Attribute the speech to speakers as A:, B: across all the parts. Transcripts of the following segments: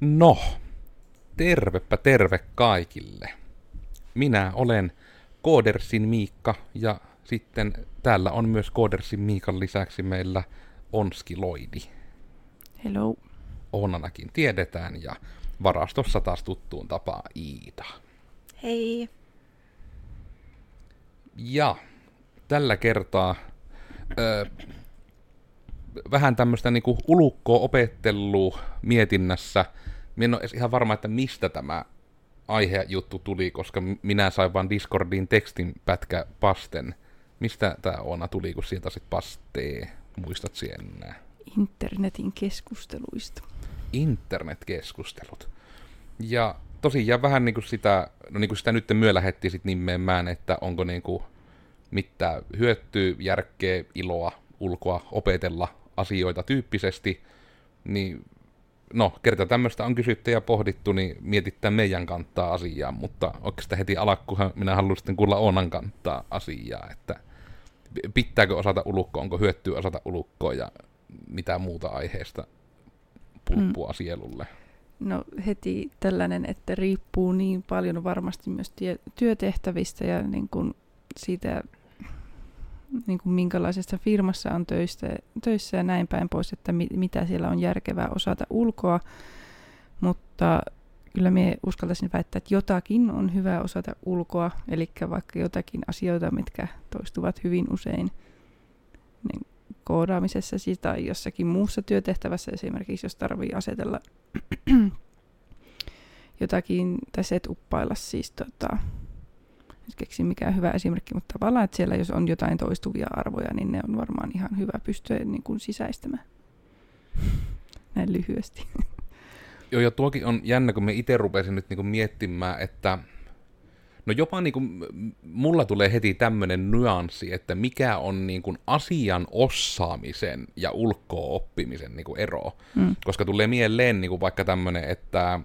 A: No, tervepä terve kaikille. Minä olen Koodersin Miikka ja sitten täällä on myös Koodersin Miikan lisäksi meillä Onski Loidi.
B: Hello.
A: Onanakin tiedetään ja varastossa taas tuttuun tapaa Iida.
C: Hei.
A: Ja tällä kertaa ö, vähän tämmöistä niinku ulukkoa opettelua mietinnässä. Minä en ole edes ihan varma, että mistä tämä aihejuttu tuli, koska minä sain vain Discordiin tekstin pätkä pasten. Mistä tämä Oona tuli, kun sieltä sit pastee? Muistat enää?
B: Internetin keskusteluista.
A: Internetkeskustelut. Ja tosiaan vähän niin kuin sitä, no niin kuin sitä nyt myö lähetti sit nimeämään, että onko niin kuin mitä hyötyä, järkeä, iloa, ulkoa opetella asioita tyyppisesti, niin no, kerta tämmöistä on kysytty ja pohdittu, niin mietittää meidän kantaa asiaa, mutta oikeastaan heti alakkuhan minä haluan sitten kuulla Oonan kantaa asiaa, että pitääkö osata ulukkoa, onko hyötyä osata ulukkoa ja mitä muuta aiheesta pulppua mm. sielulle.
B: No heti tällainen, että riippuu niin paljon varmasti myös tie- työtehtävistä ja niin kuin siitä, niin kuin minkälaisessa firmassa on töissä, töissä ja näin päin pois, että mi- mitä siellä on järkevää osata ulkoa. Mutta kyllä me uskaltaisin väittää, että jotakin on hyvä osata ulkoa, eli vaikka jotakin asioita, mitkä toistuvat hyvin usein niin koodaamisessa tai jossakin muussa työtehtävässä, esimerkiksi jos tarvii asetella jotakin, tai uppailla siis tota, nyt keksin mikään hyvä esimerkki, mutta tavallaan, että siellä jos on jotain toistuvia arvoja, niin ne on varmaan ihan hyvä pystyä niin kuin sisäistämään. Näin lyhyesti.
A: Joo, ja tuokin on jännä, kun me itse rupesin nyt niin kuin miettimään, että No jopa niin kuin, mulla tulee heti tämmöinen nyanssi, että mikä on niin kuin asian osaamisen ja ulkoa oppimisen niin kuin ero. Mm. Koska tulee mieleen niin kuin vaikka tämmöinen, että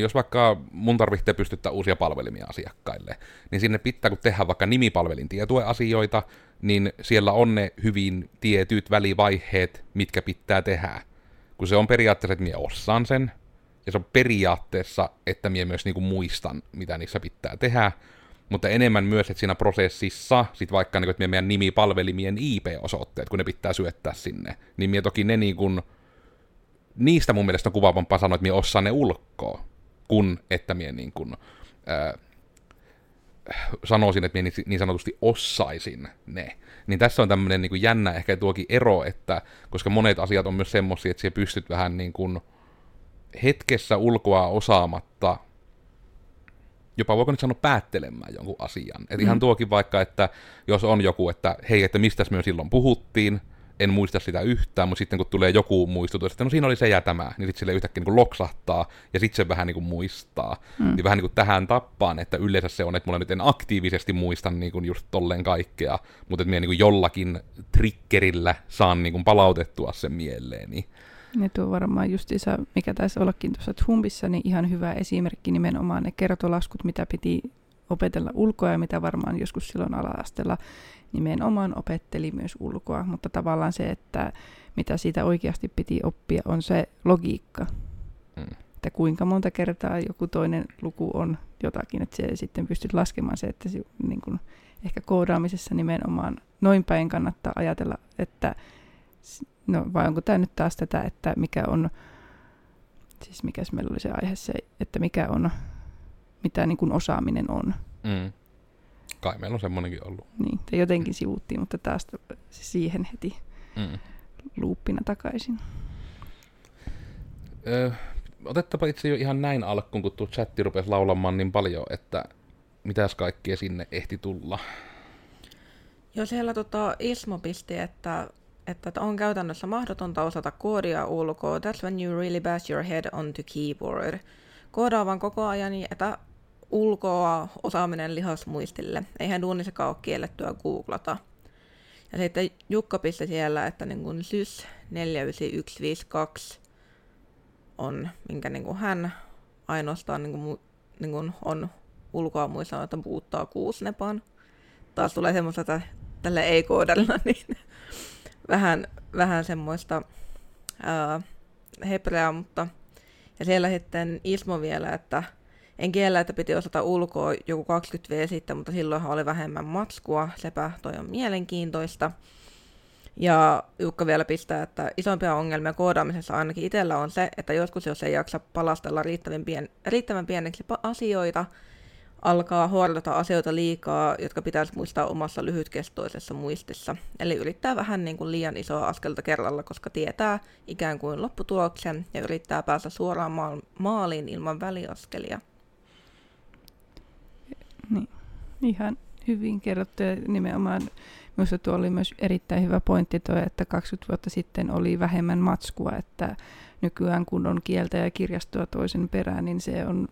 A: jos vaikka mun tarvitsee pystyttää uusia palvelimia asiakkaille, niin sinne pitää, kun tehdään vaikka nimipalvelin tietue asioita, niin siellä on ne hyvin tietyt välivaiheet, mitkä pitää tehdä. Kun se on periaatteessa, että minä osaan sen, ja se on periaatteessa, että minä myös niinku muistan, mitä niissä pitää tehdä, mutta enemmän myös, että siinä prosessissa, sit vaikka niin että meidän nimipalvelimien IP-osoitteet, kun ne pitää syöttää sinne, niin minä toki ne niin kuin, niistä mun mielestä on kuvaavampaa sanoa, että minä osaan ne ulkoa, kun että minä niin kuin, ää, sanoisin, että minä niin, sanotusti osaisin ne. Niin tässä on tämmöinen niin jännä ehkä tuokin ero, että koska monet asiat on myös semmoisia, että siellä pystyt vähän niin kuin, hetkessä ulkoa osaamatta jopa voiko nyt sanoa päättelemään jonkun asian. Et mm. ihan tuokin vaikka, että jos on joku, että hei, että mistä me silloin puhuttiin, en muista sitä yhtään, mutta sitten kun tulee joku muistutus, että no siinä oli se ja tämä, niin sitten sille yhtäkkiä niin loksahtaa, ja sitten se vähän niin kuin muistaa. Mm. Niin vähän niin kuin tähän tappaan, että yleensä se on, että mulla nyt en aktiivisesti muista niin kuin just tolleen kaikkea, mutta että minä niin kuin jollakin triggerillä saan niin kuin palautettua sen mieleeni.
B: Ne tuo varmaan justiinsa, mikä taisi ollakin tuossa Humbissa, niin ihan hyvä esimerkki nimenomaan ne kertolaskut, mitä piti opetella ulkoa ja mitä varmaan joskus silloin ala-asteella nimenomaan opetteli myös ulkoa, mutta tavallaan se, että mitä siitä oikeasti piti oppia, on se logiikka. Mm. Että kuinka monta kertaa joku toinen luku on jotakin, että se sitten pystyt laskemaan se, että se, niin kuin, ehkä koodaamisessa nimenomaan noin päin kannattaa ajatella, että no vai onko tämä nyt taas tätä, että mikä on, siis mikä meillä oli se aihe se, että mikä on, mitä niin kuin osaaminen on.
A: Mm. Kai meillä on semmoinenkin ollut.
B: Niin, te jotenkin sivuttiin, mutta taas siihen heti mm. luuppina takaisin.
A: Ö, otettapa itse jo ihan näin alkuun, kun tuo chatti rupesi laulamaan niin paljon, että mitäs kaikkea sinne ehti tulla.
C: Joo, siellä tota Ismo pisti, että että on käytännössä mahdotonta osata koodia ulkoa. That's when you really bash your head onto keyboard. Koodaavan koko ajan, että ulkoa osaaminen lihasmuistille. Eihän duunissakaan ole kiellettyä googlata. Ja sitten Jukka pisti siellä, että niin kuin sys 49152 on, minkä niin kuin hän ainoastaan niin kuin, niin kuin on ulkoa muistanut, että puuttaa kuusnepan. Taas tulee semmoista, että tälle ei koodella, niin vähän, vähän semmoista ää, hebreaa, mutta Ja siellä sitten Ismo vielä, että en kiellä, että piti osata ulkoa joku 20 V sitten, mutta silloinhan oli vähemmän matskua. Sepä toi on mielenkiintoista. Ja Jukka vielä pistää, että isompia ongelmia koodaamisessa ainakin itsellä on se, että joskus jos ei jaksa palastella riittävän, pien, riittävän pieneksi asioita, alkaa huolata asioita liikaa, jotka pitäisi muistaa omassa lyhytkestoisessa muistissa. Eli yrittää vähän niin kuin liian isoa askelta kerralla, koska tietää ikään kuin lopputuloksen ja yrittää päästä suoraan maaliin ilman väliaskelia.
B: Niin, ihan hyvin kerrottu ja nimenomaan Minusta tuo oli myös erittäin hyvä pointti tuo, että 20 vuotta sitten oli vähemmän matskua, että nykyään kun on kieltä ja kirjastoa toisen perään, niin se on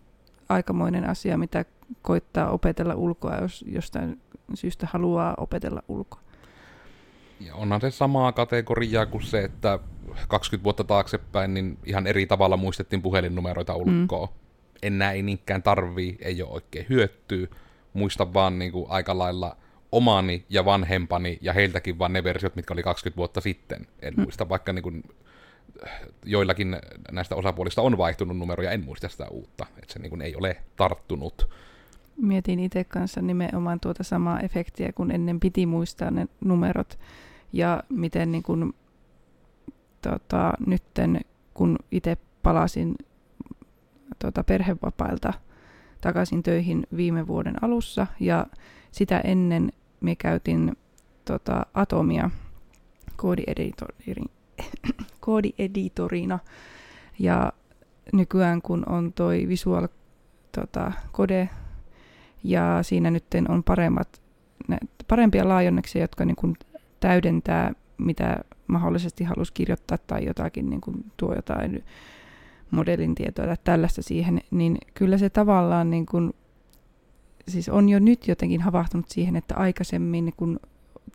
B: aikamoinen asia, mitä koittaa opetella ulkoa, jos jostain syystä haluaa opetella ulkoa.
A: Ja onhan se samaa kategoriaa kuin se, että 20 vuotta taaksepäin niin ihan eri tavalla muistettiin puhelinnumeroita ulkoa. Mm. Enää ei niinkään tarvii, ei ole oikein hyötyä. Muista vaan niin kuin aika lailla – omani ja vanhempani ja heiltäkin vaan ne versiot, mitkä oli 20 vuotta sitten. En hmm. muista, vaikka niin kuin, joillakin näistä osapuolista on vaihtunut numeroja, en muista sitä uutta. Että se niin kuin ei ole tarttunut.
B: Mietin itse kanssa nimenomaan tuota samaa efektiä, kun ennen piti muistaa ne numerot. Ja miten niin kuin, tota, nytten, kun itse palasin tota, perhevapailta takaisin töihin viime vuoden alussa ja sitä ennen me käytin tota, Atomia koodieditorina. Ja nykyään kun on toi Visual tota, Code ja siinä nyt on paremmat, ne, parempia laajennuksia, jotka niin kuin täydentää, mitä mahdollisesti halusi kirjoittaa tai jotakin, niin kuin tuo jotain modelin tietoa tai tällaista siihen, niin kyllä se tavallaan niin kuin siis on jo nyt jotenkin havahtunut siihen, että aikaisemmin kun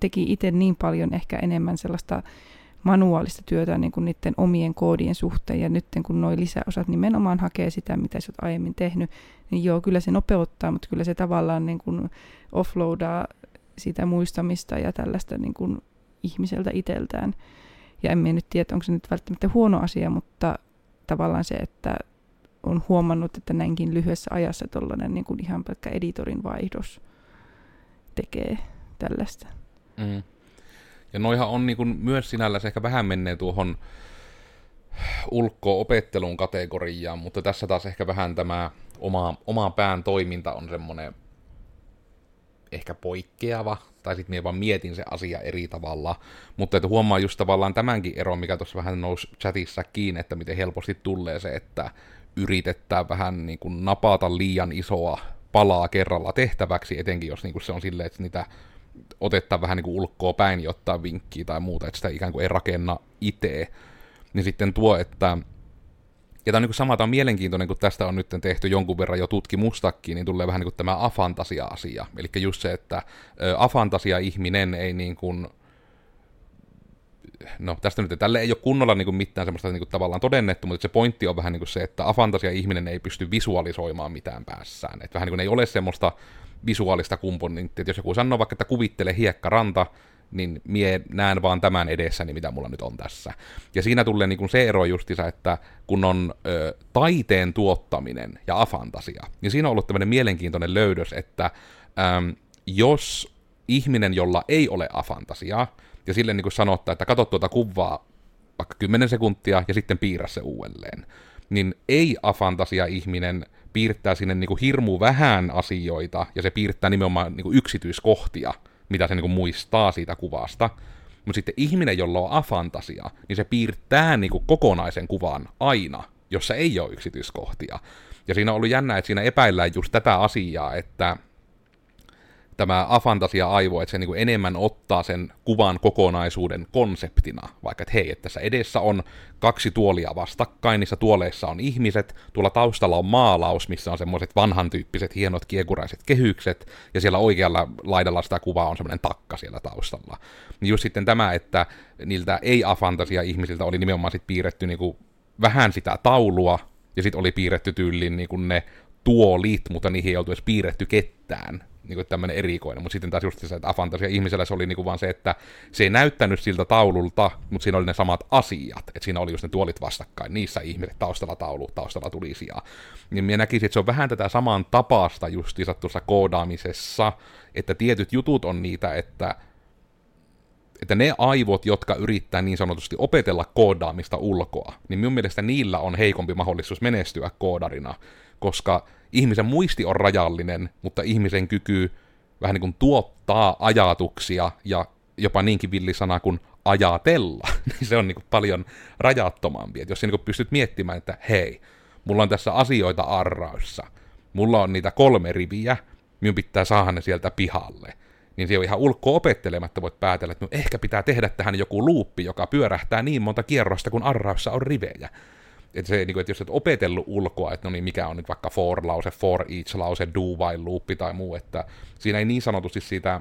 B: teki itse niin paljon ehkä enemmän sellaista manuaalista työtä niin kuin niiden omien koodien suhteen, ja nyt kun nuo lisäosat nimenomaan hakee sitä, mitä sä oot aiemmin tehnyt, niin joo, kyllä se nopeuttaa, mutta kyllä se tavallaan niin kuin offloadaa sitä muistamista ja tällaista niin kuin ihmiseltä itseltään. Ja en nyt tiedä, onko se nyt välttämättä huono asia, mutta tavallaan se, että on huomannut, että näinkin lyhyessä ajassa tuollainen niin kuin ihan pelkkä editorin vaihdos tekee tällaista. Mm.
A: Ja noihan on niin kuin myös sinällänsä ehkä vähän menneet tuohon ulko-opettelun kategoriaan, mutta tässä taas ehkä vähän tämä oma, oma pään toiminta on semmoinen ehkä poikkeava, tai sitten minä vaan mietin se asia eri tavalla, mutta että huomaa just tavallaan tämänkin eron, mikä tuossa vähän nousi chatissa kiinni, että miten helposti tulee se, että yritetään vähän niin kuin napata liian isoa palaa kerralla tehtäväksi, etenkin jos niin kuin se on silleen, että niitä otetaan vähän niin kuin ulkoa päin ja ottaa vinkkiä tai muuta, että sitä ikään kuin ei rakenna itse. Niin sitten tuo, että ja tämä on niin sama, tämä on mielenkiintoinen, kun tästä on nyt tehty jonkun verran jo tutkimustakin, niin tulee vähän niin kuin tämä afantasia-asia. Eli just se, että afantasia-ihminen ei niin kuin, no tästä nyt tälle ei ole kunnolla niin kuin mitään semmoista niin kuin tavallaan todennettu, mutta se pointti on vähän niin kuin se, että afantasia ihminen ei pysty visualisoimaan mitään päässään. Että vähän niin kuin ei ole semmoista visuaalista komponenttia, että jos joku sanoo vaikka, että kuvittele hiekkaranta, niin mie näen vaan tämän edessäni, mitä mulla nyt on tässä. Ja siinä tulee niin kuin se ero justissa, että kun on ö, taiteen tuottaminen ja afantasia, niin siinä on ollut tämmöinen mielenkiintoinen löydös, että äm, jos ihminen, jolla ei ole afantasiaa, ja sille niin sanottaa, että katso tuota kuvaa vaikka 10 sekuntia ja sitten piirrä se uudelleen. Niin ei-afantasia ihminen piirtää sinne niin kuin hirmu vähän asioita ja se piirtää nimenomaan niin kuin yksityiskohtia, mitä se niin kuin muistaa siitä kuvasta. Mutta sitten ihminen, jolla on afantasia, niin se piirtää niin kuin kokonaisen kuvan aina, jossa ei ole yksityiskohtia. Ja siinä on ollut jännä, että siinä epäillään just tätä asiaa, että tämä afantasia-aivo, että se niin kuin enemmän ottaa sen kuvan kokonaisuuden konseptina, vaikka että hei, että tässä edessä on kaksi tuolia vastakkain, niissä tuoleissa on ihmiset, tuolla taustalla on maalaus, missä on semmoiset vanhan tyyppiset hienot kiekuraiset kehykset, ja siellä oikealla laidalla sitä kuvaa on semmoinen takka siellä taustalla. Niin just sitten tämä, että niiltä ei-afantasia-ihmisiltä oli nimenomaan sit piirretty niin kuin vähän sitä taulua, ja sitten oli piirretty tyyliin niin kuin ne tuolit, mutta niihin ei oltu edes piirretty ketään niin kuin tämmöinen erikoinen, mutta sitten taas just se, että afantasia ihmisellä se oli niin kuin vaan se, että se ei näyttänyt siltä taululta, mutta siinä oli ne samat asiat, että siinä oli just ne tuolit vastakkain, niissä ihmiset taustalla taulu, taustalla tuli sijaa. Niin minä näkisin, että se on vähän tätä saman tapaasta justiinsa tuossa koodaamisessa, että tietyt jutut on niitä, että että ne aivot, jotka yrittää niin sanotusti opetella koodaamista ulkoa, niin minun mielestä niillä on heikompi mahdollisuus menestyä koodarina, koska ihmisen muisti on rajallinen, mutta ihmisen kyky vähän niin kuin tuottaa ajatuksia ja jopa niinkin villisana kuin ajatella, niin se on niin kuin paljon rajattomampi. Että jos sä niin kuin pystyt miettimään, että hei, mulla on tässä asioita arraussa, mulla on niitä kolme riviä, minun pitää saada ne sieltä pihalle, niin se on ihan ulkoa opettelematta voit päätellä, että no ehkä pitää tehdä tähän joku luuppi, joka pyörähtää niin monta kierrosta, kun arraussa on rivejä. Että, se, niin kuin, että jos et opetellut ulkoa, että no niin, mikä on nyt vaikka for-lause, for each-lause, do while loopi tai muu, että siinä ei niin sanotusti siitä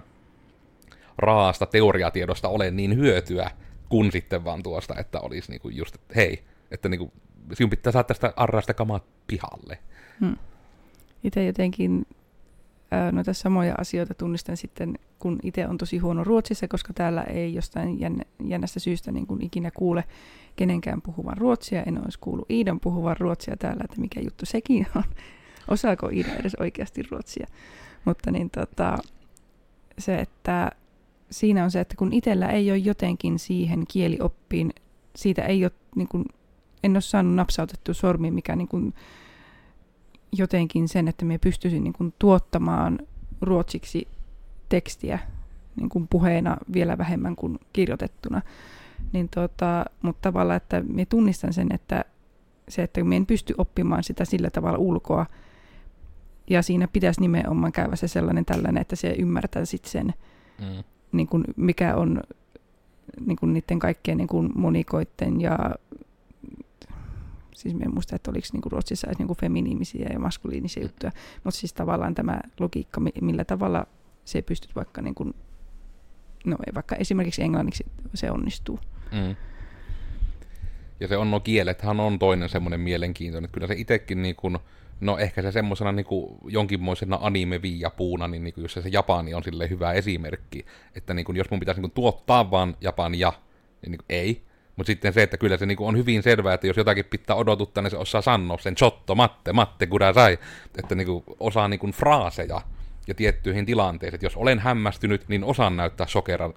A: raasta teoriatiedosta ole niin hyötyä, kuin sitten vaan tuosta, että olisi niin kuin just, että hei, että niin kuin, sinun pitää saada tästä arraasta kamaa pihalle. Hmm.
B: Itse jotenkin noita samoja asioita tunnistan sitten, kun itse on tosi huono Ruotsissa, koska täällä ei jostain jännästä syystä niin kuin ikinä kuule kenenkään puhuvan ruotsia. En olisi kuullut Iidan puhuvan ruotsia täällä, että mikä juttu sekin on. Osaako Iida edes oikeasti ruotsia? Mutta niin tota, se, että siinä on se, että kun itsellä ei ole jotenkin siihen kielioppiin, siitä ei ole, niin kuin, en ole saanut napsautettua sormi, mikä niin kuin, jotenkin sen, että me pystyisin niin kuin, tuottamaan ruotsiksi tekstiä niin kuin puheena vielä vähemmän kuin kirjoitettuna. Niin tota, mutta tavallaan, että me tunnistan sen, että se, että me en pysty oppimaan sitä sillä tavalla ulkoa, ja siinä pitäisi nimenomaan käydä se sellainen tällainen, että se ymmärtää sitten sen, mm. niin kuin mikä on niin kuin niiden kaikkien niin kuin monikoiden ja siis en muista, että oliko niinku Ruotsissa edes niinku feminiimisiä ja maskuliinisia mm. juttuja, mutta siis tavallaan tämä logiikka, millä tavalla se pystyt vaikka, niinku, no vaikka esimerkiksi englanniksi se onnistuu. Mm.
A: Ja se on no kielethän on toinen semmoinen mielenkiintoinen, että kyllä se itsekin niin kuin, no ehkä se semmoisena niin kuin jonkinmoisena anime puuna, niin, niin jos se, se Japani on sille hyvä esimerkki, että niin kuin, jos mun pitäisi niin kuin, tuottaa vaan Japania, niin, niin kuin, ei, mutta sitten se, että kyllä se niinku on hyvin selvää, että jos jotakin pitää odotuttaa, niin se osaa sanoa sen chotto, matte, matte, kuda sai. Että niinku osaa niinku fraaseja ja tiettyihin tilanteisiin. Jos olen hämmästynyt, niin osaan näyttää sokera,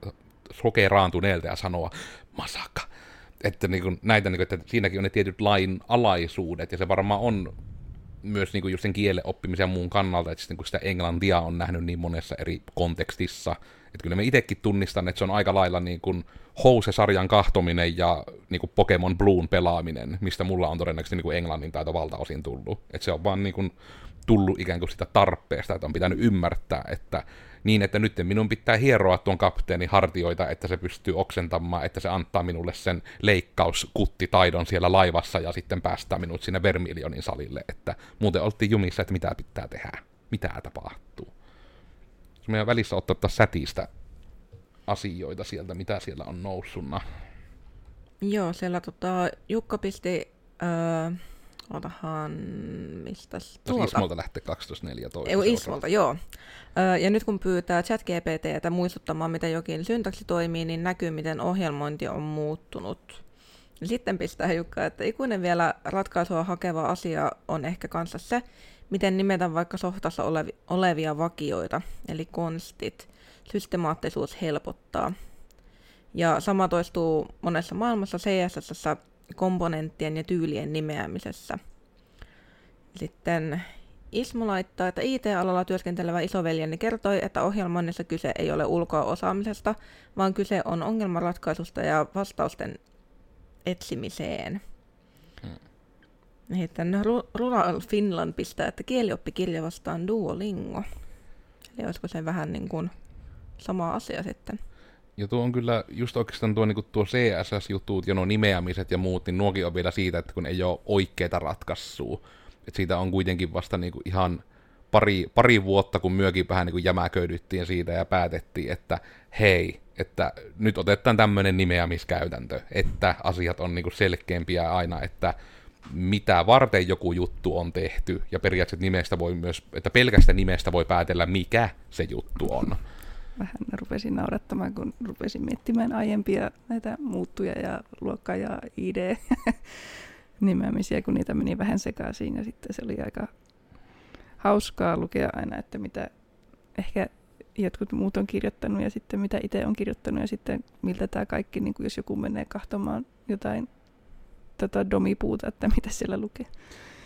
A: sokeraantuneelta ja sanoa masaka. Että niinku näitä, niinku, että siinäkin on ne tietyt lain alaisuudet, ja se varmaan on myös niinku just sen kielen oppimisen ja muun kannalta, että sitten kun sitä englantia on nähnyt niin monessa eri kontekstissa, että kyllä me itsekin tunnistan, että se on aika lailla niin kuin House-sarjan kahtominen ja niin kuin Pokemon Bluun pelaaminen, mistä mulla on todennäköisesti niin kuin englannin taito valtaosin tullut. Että se on vaan niin kuin tullut ikään kuin sitä tarpeesta, että on pitänyt ymmärtää, että niin, että nyt minun pitää hieroa tuon kapteenin hartioita, että se pystyy oksentamaan, että se antaa minulle sen leikkauskuttitaidon siellä laivassa ja sitten päästää minut sinne Vermilionin salille, että muuten oltiin jumissa, että mitä pitää tehdä, mitä tapahtuu. Jos meidän välissä ottaa sätistä asioita sieltä, mitä siellä on noussuna.
C: Joo, siellä tota, Jukka pisti, öö, otahan, mistä
A: tuolta? Ismolta lähtee 12.14.
C: Ei, Ismolta, joo. Ja nyt kun pyytää ChatGPTtä muistuttamaan, miten jokin syntaksi toimii, niin näkyy, miten ohjelmointi on muuttunut. Sitten pistää Jukka, että ikuinen vielä ratkaisua hakeva asia on ehkä kanssa se, miten nimetä vaikka softassa olevi, olevia vakioita, eli konstit. Systemaattisuus helpottaa. Ja sama toistuu monessa maailmassa CSS komponenttien ja tyylien nimeämisessä. Sitten Ismo laittaa, että IT-alalla työskentelevä isoveljeni kertoi, että ohjelmoinnissa kyse ei ole ulkoa osaamisesta, vaan kyse on ongelmanratkaisusta ja vastausten etsimiseen. Sitten Rural Finland pistää, että kielioppikirja vastaan Duolingo. Eli olisiko se vähän niin kuin sama asia sitten?
A: Ja tuo on kyllä just oikeastaan tuo, niin tuo CSS-jutut ja nuo nimeämiset ja muut, niin nuokin on vielä siitä, että kun ei ole oikeita ratkaisua. Että siitä on kuitenkin vasta niin ihan pari, pari vuotta, kun myökin vähän niin jämäköydyttiin siitä ja päätettiin, että hei, että nyt otetaan tämmöinen nimeämiskäytäntö, että asiat on niin selkeämpiä aina, että mitä varten joku juttu on tehty, ja periaatteessa nimestä voi myös, että pelkästä nimestä voi päätellä, mikä se juttu on.
B: Vähän rupesin naurattamaan, kun rupesin miettimään aiempia näitä muuttuja ja luokka- ja ID-nimeämisiä, kun niitä meni vähän sekaisin, ja sitten se oli aika hauskaa lukea aina, että mitä ehkä jotkut muut on kirjoittanut ja sitten mitä itse on kirjoittanut ja sitten miltä tämä kaikki, niin kuin jos joku menee kahtomaan jotain tota domipuuta, että mitä siellä lukee.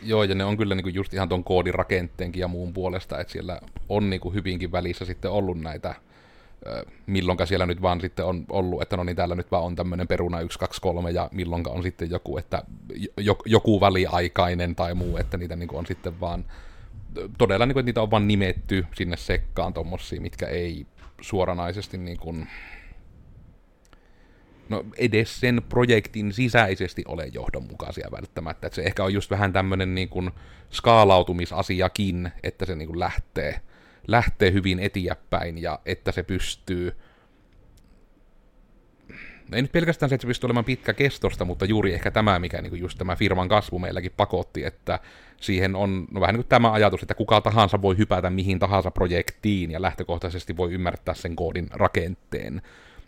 A: Joo, ja ne on kyllä niinku just ihan tuon koodin rakenteenkin ja muun puolesta, että siellä on niinku hyvinkin välissä sitten ollut näitä, milloinka siellä nyt vaan sitten on ollut, että no niin täällä nyt vaan on tämmöinen peruna 1, 2, 3 ja milloinka on sitten joku, että joku väliaikainen tai muu, että niitä niinku on sitten vaan todella niin kuin, että niitä on vaan nimetty sinne sekkaan tommosia, mitkä ei suoranaisesti niin kuin, no edes sen projektin sisäisesti ole johdonmukaisia välttämättä. Että se ehkä on just vähän tämmöinen niin kuin skaalautumisasiakin, että se niin kuin lähtee, lähtee hyvin eteenpäin ja että se pystyy ei nyt pelkästään se, että se pystyy olemaan pitkä kestosta, mutta juuri ehkä tämä, mikä niin kuin just tämä firman kasvu meilläkin pakotti, että siihen on no vähän niin kuin tämä ajatus, että kuka tahansa voi hypätä mihin tahansa projektiin ja lähtökohtaisesti voi ymmärtää sen koodin rakenteen.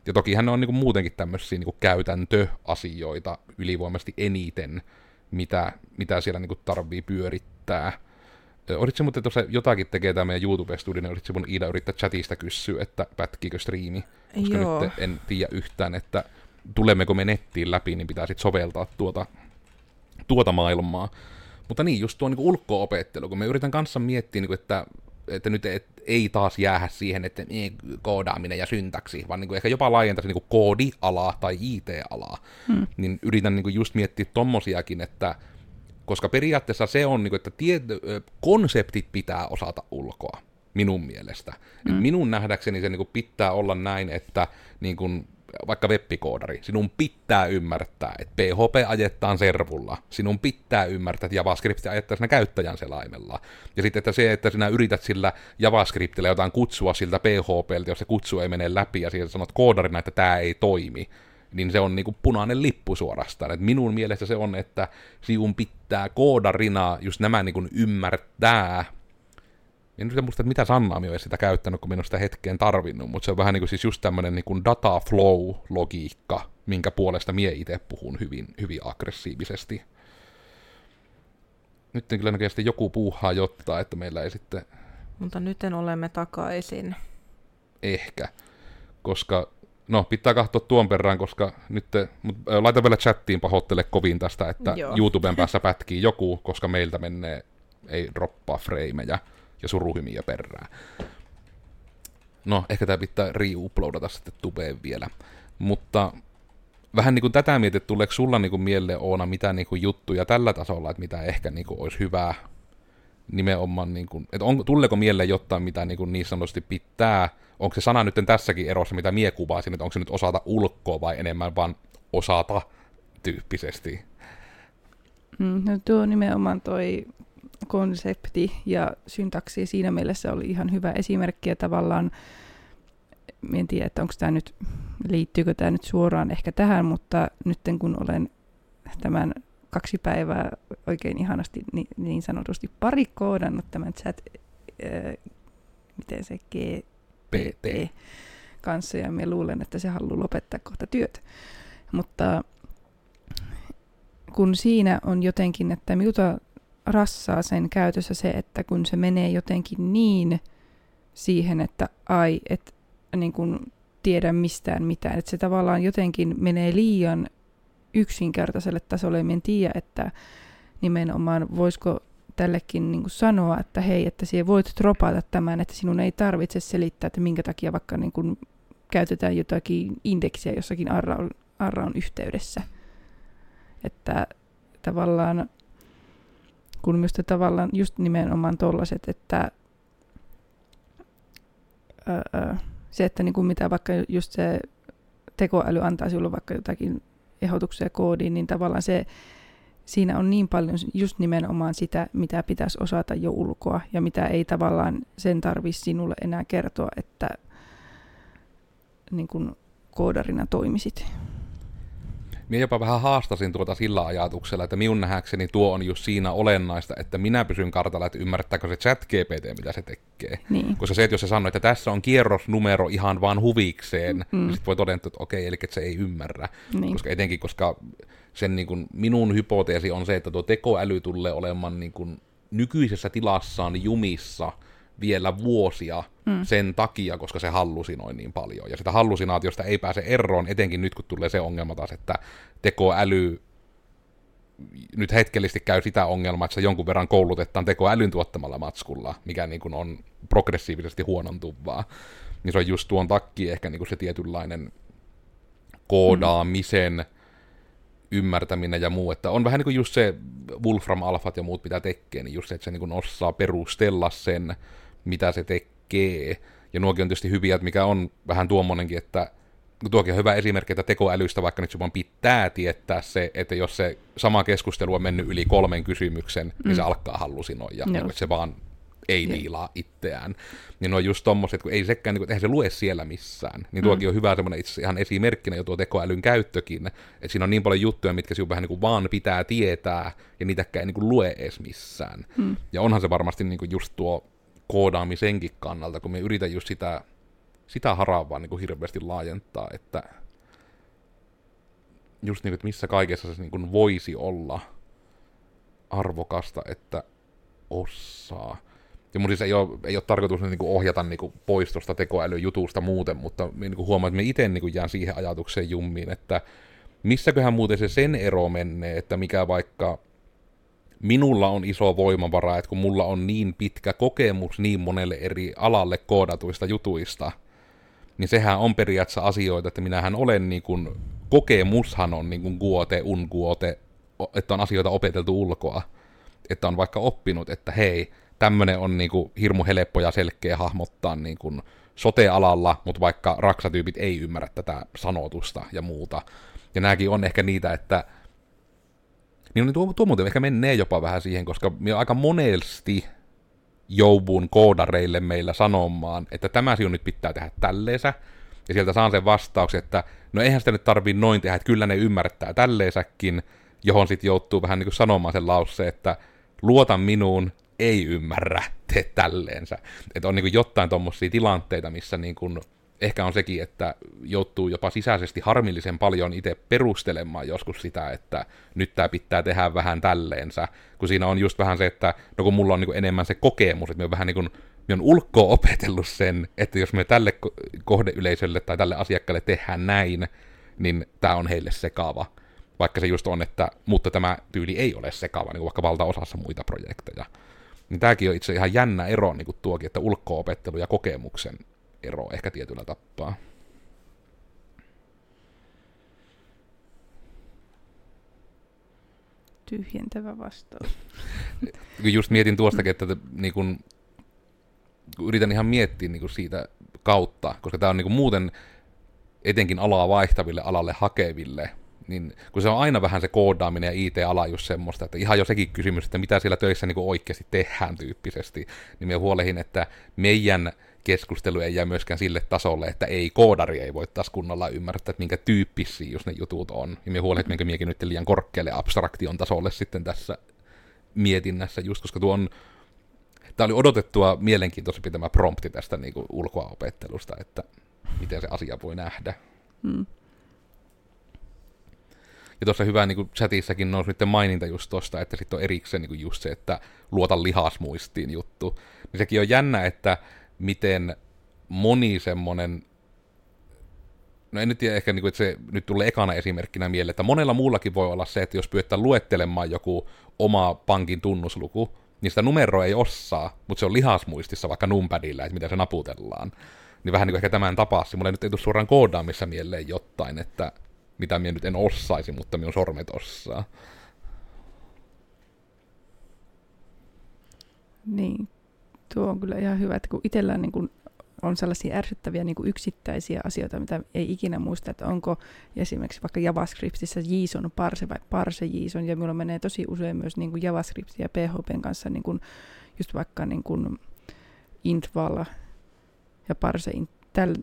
A: Ja tokihan ne on niin kuin muutenkin tämmöisiä niin kuin käytäntöasioita ylivoimasti eniten, mitä, mitä siellä niin kuin tarvii pyörittää. Oletko muuten tuossa jotakin tekee tämä meidän YouTube-studio, niin olisitko mun Iida yrittää chatista kysyä, että pätkikö striimi? Koska Joo. nyt en tiedä yhtään, että tulemmeko me nettiin läpi, niin pitää sitten soveltaa tuota, tuota maailmaa. Mutta niin, just tuo niin ulko-opettelu, kun me yritän kanssa miettiä, niin kuin, että, että nyt et, ei taas jäähä siihen, että niin, koodaaminen ja syntaksi, vaan niin kuin ehkä jopa laajentaisi niin koodialaa tai IT-alaa, hmm. niin yritän niin kuin just miettiä tommosiakin, että koska periaatteessa se on, niin kuin, että tiet, konseptit pitää osata ulkoa, minun mielestä. Mm. minun nähdäkseni se niin kuin, pitää olla näin, että niin kuin, vaikka webbikoodari, sinun pitää ymmärtää, että PHP ajettaan servulla, sinun pitää ymmärtää, että JavaScript ajettaa siinä käyttäjän selaimella. Ja sitten, että se, että sinä yrität sillä JavaScriptillä jotain kutsua siltä PHPltä, jos se kutsu ei mene läpi ja siihen sanot koodarina, että tämä ei toimi, niin se on niinku punainen lippu suorastaan. Et minun mielestä se on, että sinun pitää koodarina just nämä niinku ymmärtää. En nyt muista, että mitä Sanna on sitä käyttänyt, kun minä olen sitä hetkeen tarvinnut, mutta se on vähän niin kuin siis just tämmöinen niin data flow-logiikka, minkä puolesta mie itse puhun hyvin, hyvin aggressiivisesti. Nyt kyllä näköjään joku puuhaa jotta, että meillä ei sitten...
C: Mutta nyt olemme takaisin.
A: Ehkä, koska No, pitää katsoa tuon perään, koska nyt, mut, laita vielä chattiin pahoittele kovin tästä, että Joo. YouTuben päässä pätkii joku, koska meiltä menee, ei droppaa freimejä ja suruhymiä perään. No, ehkä tämä pitää re-uploadata sitten tubeen vielä. Mutta vähän niin kuin tätä mietit, tuleeko sulla niin kuin mieleen Oona mitä niin kuin juttuja tällä tasolla, että mitä ehkä niin kuin olisi hyvää nimenomaan, niin kuin, että on, tuleeko mieleen jotain, mitä niin, kuin niin sanotusti pitää, onko se sana nyt tässäkin erossa, mitä mie kuvasin, että onko se nyt osata ulkoa vai enemmän vaan osata tyyppisesti?
B: Mm, no tuo nimenomaan toi konsepti ja syntaksi siinä mielessä oli ihan hyvä esimerkki ja tavallaan en tiedä, että onko tämä nyt, liittyykö tämä nyt suoraan ehkä tähän, mutta nyt kun olen tämän kaksi päivää oikein ihanasti niin, niin sanotusti pari koodannut tämän chat, ää, miten se GPT kanssa, ja me luulen, että se haluaa lopettaa kohta työt. Mutta kun siinä on jotenkin, että minulta rassaa sen käytössä se, että kun se menee jotenkin niin siihen, että ai, et niin kun tiedä mistään mitään, että se tavallaan jotenkin menee liian yksinkertaiselle tasolle. En tiedä, että nimenomaan voisiko tällekin niin kuin sanoa, että hei, että sinä voit dropata tämän, että sinun ei tarvitse selittää, että minkä takia vaikka niin kuin käytetään jotakin indeksiä jossakin arraun, arraun yhteydessä. Että tavallaan, kun minusta tavallaan just nimenomaan tollaset, että öö, se, että niin kuin mitä vaikka just se tekoäly antaa sinulle vaikka jotakin ehdotuksia koodiin, niin tavallaan se, siinä on niin paljon just nimenomaan sitä, mitä pitäisi osata jo ulkoa ja mitä ei tavallaan sen tarvitse sinulle enää kertoa, että niin kuin koodarina toimisit.
A: Minä jopa vähän haastasin tuota sillä ajatuksella, että minun nähäkseni tuo on just siinä olennaista, että minä pysyn kartalla, että ymmärrättääkö se chat GPT, mitä se tekee.
B: Niin.
A: Koska se, että jos se sanoo, että tässä on kierrosnumero ihan vaan huvikseen, mm. niin sitten voi todeta, että okei, eli että se ei ymmärrä.
B: Niin.
A: Koska etenkin, koska sen niin kuin, minun hypoteesi on se, että tuo tekoäly tulee olemaan niin kuin, nykyisessä tilassaan jumissa vielä vuosia mm. sen takia, koska se hallusinoi niin paljon. Ja sitä hallusinaatiosta ei pääse eroon, etenkin nyt kun tulee se ongelma taas, että tekoäly nyt hetkellisesti käy sitä ongelmaa, että se jonkun verran koulutetaan tekoälyn tuottamalla matskulla, mikä niin kuin on progressiivisesti huonontuvaa. Niin se on just tuon takia ehkä niin kuin se tietynlainen koodaamisen mm. ymmärtäminen ja muu, että on vähän niin kuin just se Wolfram Alphat ja muut, mitä tekee, niin just se, että se niin kuin osaa perustella sen, mitä se tekee. Ja nuokin on tietysti hyviä, että mikä on vähän tuommoinenkin, että tuokin on hyvä esimerkki, että tekoälystä vaikka nyt sun pitää tietää se, että jos se sama keskustelu on mennyt yli kolmen kysymyksen, mm. niin se mm. alkaa hallusinoida, no. että se vaan ei viilaa itseään. Niin on just tommoset, kun ei sekään, niin eihän se lue siellä missään. Niin tuokin mm. on hyvä semmoinen itse ihan esimerkkinä jo tuo tekoälyn käyttökin, että siinä on niin paljon juttuja, mitkä sinun vähän niin kuin vaan pitää tietää, ja niitäkään ei niin kuin lue edes missään. Mm. Ja onhan se varmasti niin kuin just tuo koodaamisenkin kannalta, kun me yritän just sitä, sitä haravaa niin kuin hirveästi laajentaa, että just niin kuin, että missä kaikessa se niin kuin voisi olla arvokasta, että osaa. Ja mun siis ei ole, ei ole tarkoitus niin kuin ohjata niin kuin pois tuosta tekoälyjutusta muuten, mutta niin kuin huomaan, että me itse niin jään siihen ajatukseen jummiin, että missäköhän muuten se sen ero menee, että mikä vaikka minulla on iso voimavara, että kun mulla on niin pitkä kokemus niin monelle eri alalle koodatuista jutuista, niin sehän on periaatteessa asioita, että minähän olen niin kuin, kokemushan on niin kuin guote, unguote, että on asioita opeteltu ulkoa. Että on vaikka oppinut, että hei, tämmöinen on niin kuin hirmu helppo ja selkeä hahmottaa niin kuin sote-alalla, mutta vaikka raksatyypit ei ymmärrä tätä sanotusta ja muuta. Ja nämäkin on ehkä niitä, että niin, niin tuo, tuo muuten ehkä menee jopa vähän siihen, koska me aika monesti jouvun koodareille meillä sanomaan, että tämä sinun nyt pitää tehdä tälleensä, ja sieltä saan sen vastauksen, että no eihän sitä nyt tarvii noin tehdä, että kyllä ne ymmärtää tälleensäkin, johon sitten joutuu vähän niin kuin sanomaan sen lauseen, että luota minuun, ei ymmärrä, tee tälleensä. Että on niin kuin jotain tuommoisia tilanteita, missä niin kuin ehkä on sekin, että joutuu jopa sisäisesti harmillisen paljon itse perustelemaan joskus sitä, että nyt tämä pitää tehdä vähän tälleensä, kun siinä on just vähän se, että no kun mulla on niin enemmän se kokemus, että me on vähän niin kuin, me on opetellut sen, että jos me tälle kohdeyleisölle tai tälle asiakkaalle tehdään näin, niin tämä on heille sekava. Vaikka se just on, että mutta tämä tyyli ei ole sekava, niin kuin vaikka valtaosassa muita projekteja. Niin tämäkin on itse ihan jännä ero niin kuin tuokin, että ulko-opettelu ja kokemuksen ero ehkä tietyllä tappaa.
B: Tyhjentävä vastaus.
A: Just mietin tuostakin, että niin kun, yritän ihan miettiä niin kun siitä kautta, koska tämä on niin muuten etenkin alaa vaihtaville alalle hakeville, niin kun se on aina vähän se koodaaminen ja IT-ala just semmoista, että ihan jo sekin kysymys, että mitä siellä töissä niin oikeasti tehdään tyyppisesti, niin me huolehin, että meidän keskustelu ei jää myöskään sille tasolle, että ei koodari ei voi taas kunnolla ymmärtää, että minkä tyyppisiä just ne jutut on. Ja me huolet, minkä miekin nyt liian korkealle abstraktion tasolle sitten tässä mietinnässä, just koska tuo on Tämä oli odotettua mielenkiintoisempi tämä prompti tästä niin kuin ulkoa-opettelusta, että miten se asia voi nähdä. Mm. Ja tuossa hyvä niin kuin chatissakin nousi sitten maininta just tosta, että sitten on erikseen niin kuin just se, että luota lihasmuistiin juttu. Niin sekin on jännä, että miten moni semmonen, no en nyt tiedä ehkä, niin kuin, että se nyt tulee ekana esimerkkinä mieleen, että monella muullakin voi olla se, että jos pyöttää luettelemaan joku oma pankin tunnusluku, niin sitä numeroa ei osaa, mutta se on lihasmuistissa vaikka numpadilla, että mitä se naputellaan. Niin vähän niin kuin ehkä tämän tapasi. Mulle nyt ei tule suoraan koodaamissa mieleen jotain, että mitä minä nyt en osaisi, mutta minun sormet osaa.
B: Niin, Tuo on kyllä ihan hyvä, että kun itsellään niin kuin on sellaisia ärsyttäviä niin yksittäisiä asioita, mitä ei ikinä muista, että onko esimerkiksi vaikka JavaScriptissa JSON parse vai parse JSON, ja minulla menee tosi usein myös niin kuin ja PHPn kanssa niin kuin, just vaikka niin kuin intval ja parse int,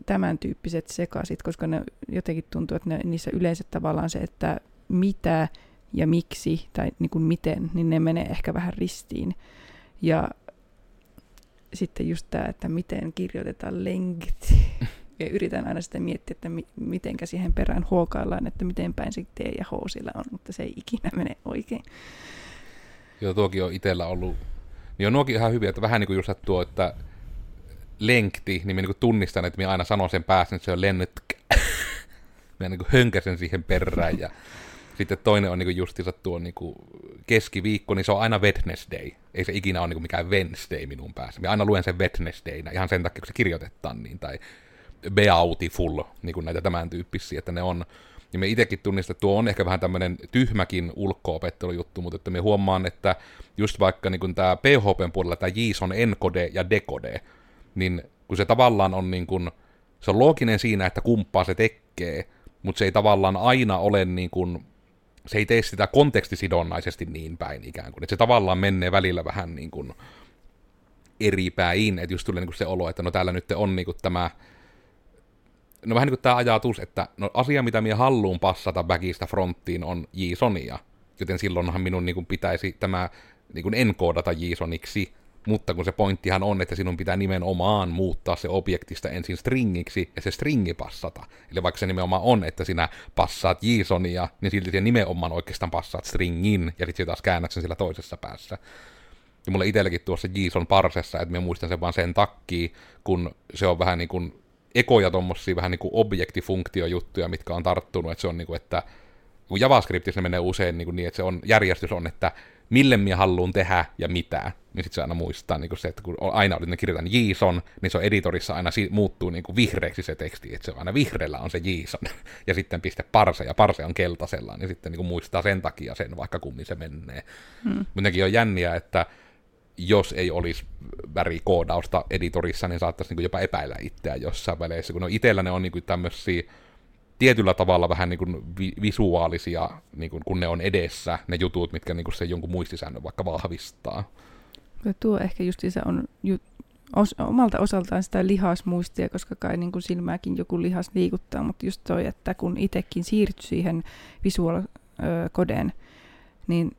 B: tämän tyyppiset sekaisit, koska ne jotenkin tuntuu, että ne, niissä yleensä tavallaan se, että mitä ja miksi tai niin kuin miten, niin ne menee ehkä vähän ristiin. Ja sitten just tämä, että miten kirjoitetaan length. Ja yritän aina sitä miettiä, että mi- mitenkä siihen perään huokaillaan, että miten päin se T ja H sillä on, mutta se ei ikinä mene oikein.
A: Joo, tuokin on itsellä ollut. Niin on nuokin ihan hyviä, että vähän niin kuin just tuo, että lenkti, niin minä niin tunnistan, että minä aina sanon sen päässä, että se on lennyt. minä niin hönkäsen siihen perään ja sitten toinen on niin justiinsa tuo niin keskiviikko, niin se on aina Wednesday. Ei se ikinä ole niin mikään Wednesday minun päässä. Minä aina luen sen Wednesdaynä ihan sen takia, kun se kirjoitetaan niin, tai Beautiful, niin kuin näitä tämän tyyppisiä, että ne on, ja me itsekin tunnistan, että tuo on ehkä vähän tämmöinen tyhmäkin ulko-opettelujuttu, mutta että me huomaan, että just vaikka niin tämä PHPn puolella tämä JSON encode ja decode, niin kun se tavallaan on niin kuin, se on looginen siinä, että kumppaa se tekee, mutta se ei tavallaan aina ole niin kuin, se ei tee sitä kontekstisidonnaisesti niin päin ikään kuin, että se tavallaan menee välillä vähän niin kuin eri päin, että just tulee niin kuin se olo, että no täällä nyt on niin kuin tämä, no vähän niin kuin tämä ajatus, että no asia, mitä minä haluan passata backista fronttiin, on JSONia, joten silloinhan minun niin kuin pitäisi tämä niin kuin enkoodata JSONiksi, mutta kun se pointtihan on, että sinun pitää nimenomaan muuttaa se objektista ensin stringiksi ja se stringi passata. Eli vaikka se nimenomaan on, että sinä passaat JSONia, niin silti se nimenomaan oikeastaan passaat stringin ja sitten taas käännät sen sillä toisessa päässä. Ja mulle itselläkin tuossa JSON parsessa, että mä muistan sen vaan sen takia, kun se on vähän niin kuin ekoja tommosia vähän niin kuin objektifunktiojuttuja, mitkä on tarttunut, että se on niin kuin, että kun JavaScriptissa menee usein niin, kuin niin, että se on, järjestys on, että mille minä haluan tehdä ja mitä, niin sitten se aina muistaa niin kuin se, että kun aina oli, ne kirjoitan JSON, niin se on editorissa aina si- muuttuu niin kuin vihreäksi se teksti, että se on aina vihreällä on se JSON, ja sitten piste parse, ja parse on keltaisella, niin sitten niin kuin muistaa sen takia sen, vaikka kummin se menee. Hmm. Mutta nekin on jänniä, että jos ei olisi värikoodausta editorissa, niin saattaisi niin jopa epäillä itseään jossain väleissä, kun no itsellä ne on niin tämmöisiä tietyllä tavalla vähän niin kuin vi- visuaalisia, niin kuin, kun ne on edessä, ne jutut, mitkä niin kuin se jonkun muistisäännön vaikka vahvistaa.
B: Ja tuo ehkä just se on ju- os- omalta osaltaan sitä lihasmuistia, koska kai niin kuin silmääkin joku lihas liikuttaa, mutta just toi, että kun itsekin siirtyi siihen visual kodeen, niin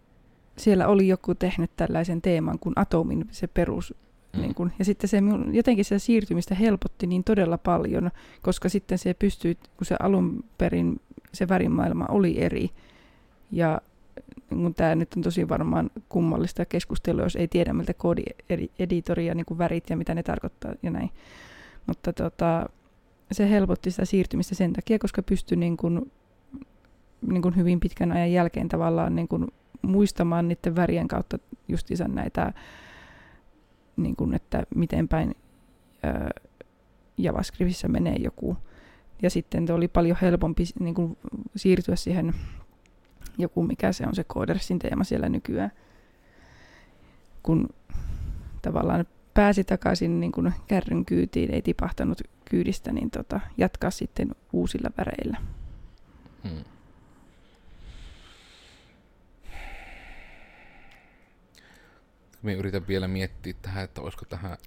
B: siellä oli joku tehnyt tällaisen teeman kuin atomin se perus. Mm. Niin kun, ja sitten se jotenkin sitä siirtymistä helpotti niin todella paljon, koska sitten se pystyi, kun se alun perin se värimaailma oli eri. Ja niin tämä nyt on tosi varmaan kummallista keskustelua, jos ei tiedä, miltä koodieditori ja niin värit ja mitä ne tarkoittaa ja näin. Mutta tota, se helpotti sitä siirtymistä sen takia, koska pystyi niin kuin, niin kuin hyvin pitkän ajan jälkeen tavallaan niin kuin muistamaan niiden värien kautta justiinsa näitä, niin kuin, että miten päin ää, JavaScriptissa menee joku. Ja sitten oli paljon helpompi niin kuin, siirtyä siihen joku, mikä se on se Codersin teema siellä nykyään, kun tavallaan pääsi takaisin niin kuin kärryn kyytiin, ei tipahtanut kyydistä, niin tota, jatkaa sitten uusilla väreillä. Hmm.
A: Me yritän vielä miettiä tähän, että olisiko tähän...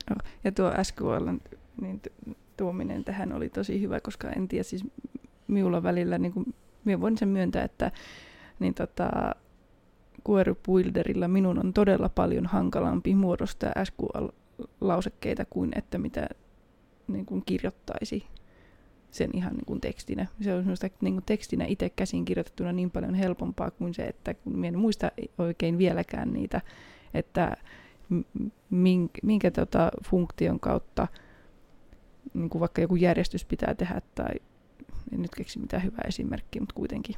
B: Ja tuo SQL niin tuominen tähän oli tosi hyvä, koska en tiedä, siis minulla välillä, niin kuin, minä voin sen myöntää, että niin tota, Query Builderilla minun on todella paljon hankalampi muodostaa SQL-lausekkeita kuin että mitä niin kuin kirjoittaisi sen ihan niin kuin tekstinä. Se on semmoista niin kuin tekstinä itse käsin kirjoitettuna niin paljon helpompaa kuin se, että kun en muista oikein vieläkään niitä että minkä, minkä tota funktion kautta niin kuin vaikka joku järjestys pitää tehdä, tai en nyt keksi mitään hyvää esimerkkiä, mutta kuitenkin.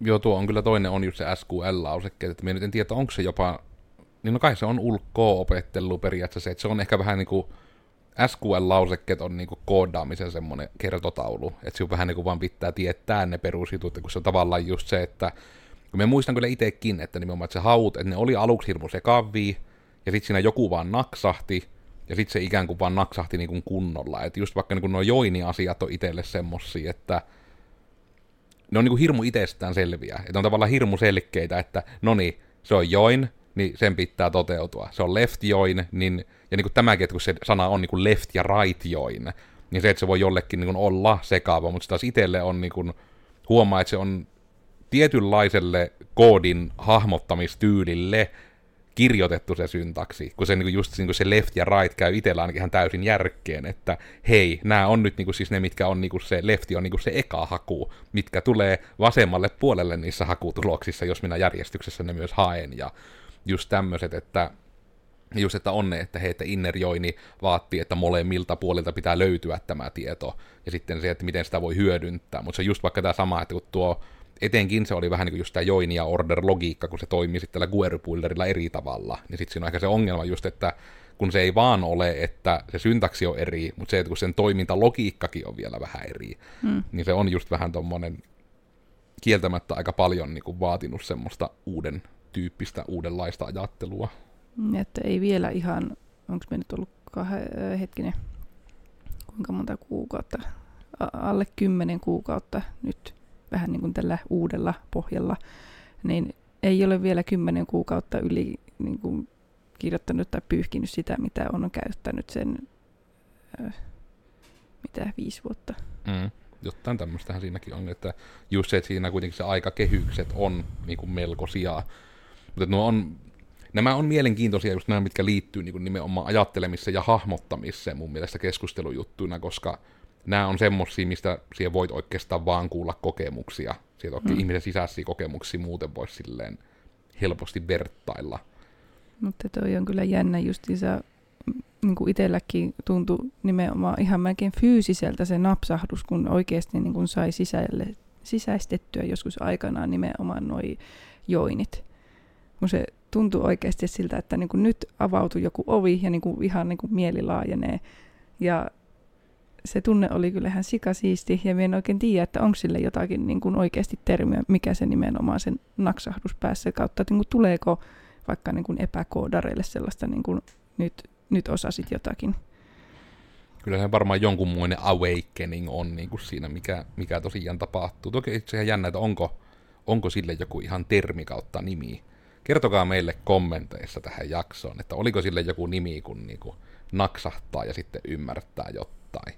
A: Joo, tuo on kyllä toinen on just se SQL-lauseke, että minä nyt en tiedä, onko se jopa, niin no kai se on ulko-opettelu periaatteessa, että se on ehkä vähän niin kuin SQL-lausekkeet on niinku koodaamisen semmoinen kertotaulu, että sinun vähän niinku vaan pitää tietää ne perusjutut, kun se on tavallaan just se, että kun mä muistan kyllä itsekin, että nimenomaan että se haut, että ne oli aluksi hirmu sekavia, ja sitten siinä joku vaan naksahti, ja sitten se ikään kuin vaan naksahti niin kuin kunnolla. Että just vaikka niin nuo joini-asiat on itselle semmosia, että ne on niin kuin hirmu itsestään selviä. Että on tavallaan hirmu selkeitä, että no niin, se on join, niin sen pitää toteutua. Se on left join, niin, ja niin kuin tämäkin, että kun se sana on niin kuin left ja right join, niin se, että se voi jollekin niin kuin olla sekaava, mutta taas itselle on niin kuin, huomaa, että se on tietynlaiselle koodin hahmottamistyylille kirjoitettu se syntaksi, kun se niin just niin kuin se left ja right käy itsellä ainakin ihan täysin järkkeen, että hei, nämä on nyt niin kuin siis ne, mitkä on niin kuin se lefti on niin kuin se eka haku, mitkä tulee vasemmalle puolelle niissä hakutuloksissa, jos minä järjestyksessä ne myös haen, ja just tämmöiset, että just, että on ne, että hei, että innerjoini vaatii, että molemmilta puolilta pitää löytyä tämä tieto, ja sitten se, että miten sitä voi hyödyntää, mutta se on just vaikka tämä sama, että kun tuo etenkin se oli vähän niin kuin just tämä join ja order logiikka, kun se toimii sitten tällä query eri tavalla, niin sitten siinä on ehkä se ongelma just, että kun se ei vaan ole, että se syntaksi on eri, mutta se, että kun sen toimintalogiikkakin on vielä vähän eri, mm. niin se on just vähän tuommoinen kieltämättä aika paljon niin kuin vaatinut semmoista uuden tyyppistä, uudenlaista ajattelua.
B: Että ei vielä ihan, onko me nyt ollut kahden, hetkinen, kuinka monta kuukautta, alle kymmenen kuukautta nyt vähän niin kuin tällä uudella pohjalla, niin ei ole vielä kymmenen kuukautta yli niin kuin kirjoittanut tai pyyhkinyt sitä, mitä on käyttänyt sen, äh, mitä, viisi vuotta.
A: Mm. Jotain tämmöistähän siinäkin on, että just se, että siinä kuitenkin se aikakehykset on niin kuin melkoisia. Mutta nuo on, nämä on mielenkiintoisia just nämä, mitkä liittyy niin kuin nimenomaan ajattelemiseen ja hahmottamiseen mun mielestä keskustelujuttuina, koska nämä on semmosia, mistä siihen voit oikeastaan vaan kuulla kokemuksia. Sieltä mm. ihmisen sisäisiä kokemuksia muuten voisi silleen helposti vertailla.
B: Mutta toi on kyllä jännä justiinsa, niin kuin itselläkin tuntui nimenomaan ihan melkein fyysiseltä se napsahdus, kun oikeasti niin kuin sai sisälle, sisäistettyä joskus aikanaan nimenomaan noi joinit. Kun se tuntui oikeasti siltä, että niin kuin nyt avautui joku ovi ja niin kuin ihan niin kuin mieli laajenee. Ja se tunne oli kyllähän sikasiisti ja minä en oikein tiedä, että onko sille jotakin niin kuin oikeasti termiä, mikä se nimenomaan sen naksahdus päässä kautta, että niin kuin tuleeko vaikka niin kuin epäkoodareille sellaista niin kuin nyt, nyt osasit jotakin.
A: Kyllä se varmaan jonkunmoinen awakening on niin kuin siinä, mikä, mikä tosiaan tapahtuu. Toki itse ihan jännä, että onko, onko sille joku ihan termi kautta nimi. Kertokaa meille kommenteissa tähän jaksoon, että oliko sille joku nimi, kun niin kuin naksahtaa ja sitten ymmärtää jotain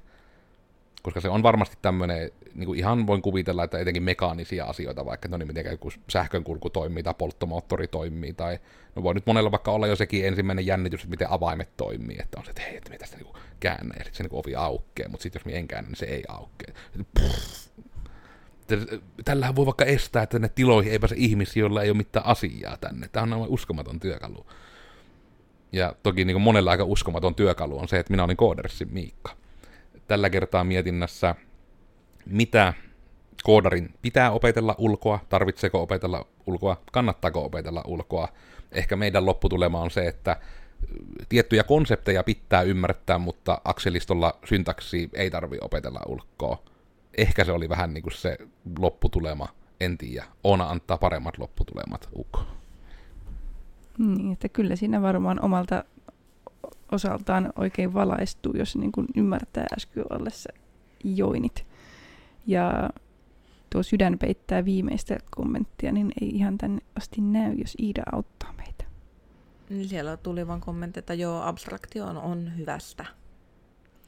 A: koska se on varmasti tämmöinen, niin kuin ihan voin kuvitella, että etenkin mekaanisia asioita, vaikka no niin miten joku sähkönkulku toimii tai polttomoottori toimii, tai no voi nyt monella vaikka olla jo sekin ensimmäinen jännitys, että miten avaimet toimii, että on se, että hei, että mitä sitä niin käännä, ja sitten se niin ovi aukeaa, mutta sitten jos minä en käännä, niin se ei aukea. Tällähän voi vaikka estää, että ne tiloihin ei pääse ihmisiä, joilla ei ole mitään asiaa tänne. Tämä on aivan uskomaton työkalu. Ja toki niin kuin monella aika uskomaton työkalu on se, että minä olin koodersin Miikka tällä kertaa mietinnässä, mitä koodarin pitää opetella ulkoa, tarvitseeko opetella ulkoa, kannattaako opetella ulkoa. Ehkä meidän lopputulema on se, että tiettyjä konsepteja pitää ymmärtää, mutta akselistolla syntaksi ei tarvi opetella ulkoa. Ehkä se oli vähän niin kuin se lopputulema, en tiedä. Oona antaa paremmat lopputulemat UK.
B: Niin, että kyllä siinä varmaan omalta osaltaan oikein valaistuu, jos niin kuin ymmärtää SQLssä joinit. Ja tuo sydän peittää viimeistä kommenttia, niin ei ihan tänne asti näy, jos Iida auttaa meitä.
C: Niin siellä tuli vain kommentti, että joo, abstraktio on hyvästä.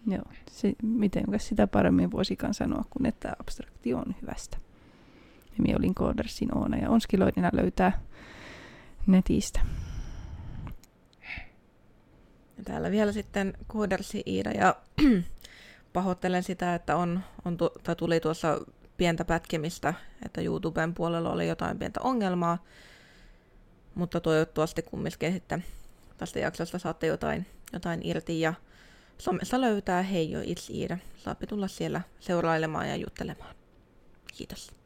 B: Joo, se, miten sitä paremmin voisikaan sanoa kuin että abstraktio on hyvästä. Ja minä olin Codersin Oona ja Onskiloidina löytää netistä.
C: Täällä vielä sitten koodersi Iida ja pahoittelen sitä, että on, on tu- tai tuli tuossa pientä pätkimistä, että YouTuben puolella oli jotain pientä ongelmaa, mutta toivottavasti kumminkin sitten tästä jaksosta saatte jotain, jotain irti ja somessa löytää Hei jo itse Iida. Saapi tulla siellä seurailemaan ja juttelemaan. Kiitos.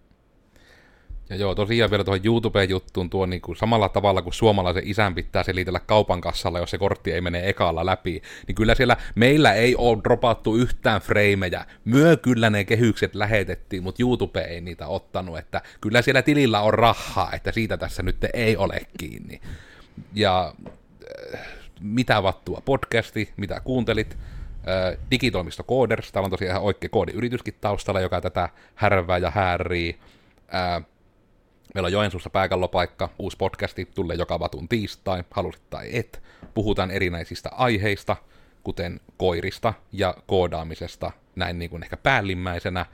A: Ja joo, tosiaan vielä tuohon YouTube-juttuun tuo niin kuin samalla tavalla kuin suomalaisen isän pitää selitellä kaupan kassalla, jos se kortti ei mene ekalla läpi, niin kyllä siellä meillä ei ole dropattu yhtään freimejä. Myö kyllä ne kehykset lähetettiin, mutta YouTube ei niitä ottanut, että kyllä siellä tilillä on rahaa, että siitä tässä nyt ei ole kiinni. Ja äh, mitä vattua podcasti, mitä kuuntelit, äh, digitoimisto Coders, täällä on tosiaan ihan oikea koodiyrityskin taustalla, joka tätä härvää ja häärii. Äh, Meillä on Joensuussa pääkallopaikka, uusi podcasti, tulee joka vatun tiistai, halusit tai et. Puhutaan erinäisistä aiheista, kuten koirista ja koodaamisesta, näin niin kuin ehkä päällimmäisenä.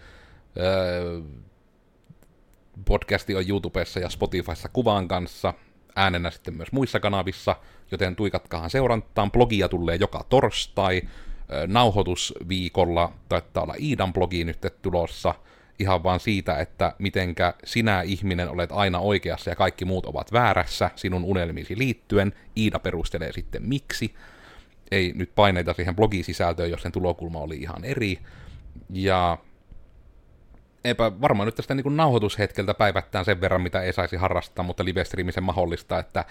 A: Öö, Podcasti on YouTubessa ja Spotifyssa kuvan kanssa, äänenä sitten myös muissa kanavissa, joten tuikatkaahan seurantaan. Blogia tulee joka torstai, nauhoitusviikolla taitaa olla Iidan blogi nyt tulossa, ihan vaan siitä, että mitenkä sinä ihminen olet aina oikeassa ja kaikki muut ovat väärässä sinun unelmiisi liittyen. Iida perustelee sitten miksi. Ei nyt paineita siihen blogisisältöön, jos sen tulokulma oli ihan eri. Ja eipä varmaan nyt tästä niin nauhoitushetkeltä päivättään sen verran, mitä ei saisi harrastaa, mutta livestreamisen mahdollista, että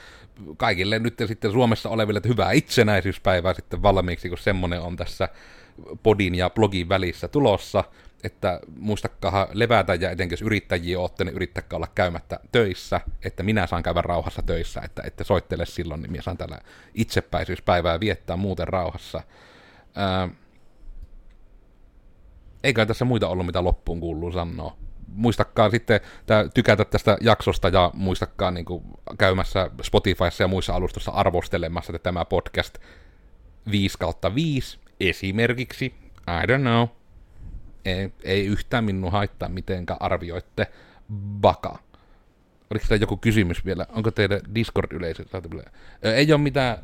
A: kaikille nyt sitten Suomessa oleville että hyvää itsenäisyyspäivää sitten valmiiksi, kun semmoinen on tässä podin ja blogin välissä tulossa, että muistakaa levätä ja etenkin jos yrittäjiä olette, niin yrittäkää olla käymättä töissä, että minä saan käydä rauhassa töissä, että ette soittele silloin, niin minä saan tällä itsepäisyyspäivää viettää muuten rauhassa. Ää, eikä tässä muita ollut, mitä loppuun kuuluu sanoa. Muistakaa sitten tää, tykätä tästä jaksosta ja muistakaa niin kuin, käymässä Spotifyssa ja muissa alustoissa arvostelemassa että tämä podcast 5 kautta 5 esimerkiksi. I don't know. Ei, ei yhtään minun haittaa, mitenkä arvioitte baka. Oliko teillä joku kysymys vielä? Onko teidän Discord-yleisö? Ei ole mitään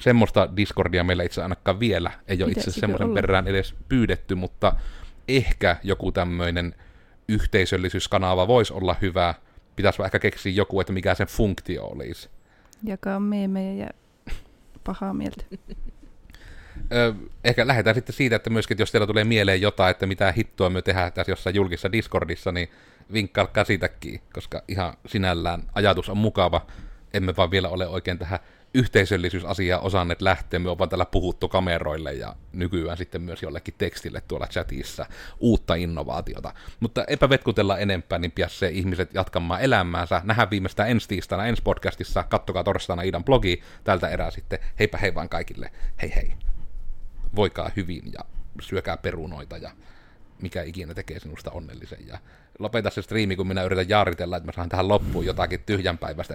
A: semmoista Discordia meillä itse ainakaan vielä ei ole itse semmoisen perään edes pyydetty, mutta ehkä joku tämmöinen yhteisöllisyyskanava voisi olla hyvä. Pitäisi ehkä keksiä joku, että mikä sen funktio olisi.
B: Jakaa meemejä ja pahaa mieltä.
A: ehkä lähdetään sitten siitä, että myöskin, että jos teillä tulee mieleen jotain, että mitä hittoa me tehdään tässä jossain julkisessa Discordissa, niin vinkkailkaa sitäkin, koska ihan sinällään ajatus on mukava. Emme vaan vielä ole oikein tähän yhteisöllisyysasiaa osanneet lähteä, me ollaan täällä puhuttu kameroille ja nykyään sitten myös jollekin tekstille tuolla chatissa uutta innovaatiota. Mutta eipä vetkutella enempää, niin se ihmiset jatkamaan elämäänsä. Nähdään viimeistään ensi tiistaina ensi podcastissa. Kattokaa torstaina Idan blogi. Tältä erää sitten heipä hei vaan kaikille. Hei hei. Voikaa hyvin ja syökää perunoita ja mikä ikinä tekee sinusta onnellisen. Ja lopeta se striimi, kun minä yritän jaaritella, että mä saan tähän loppuun jotakin tyhjänpäiväistä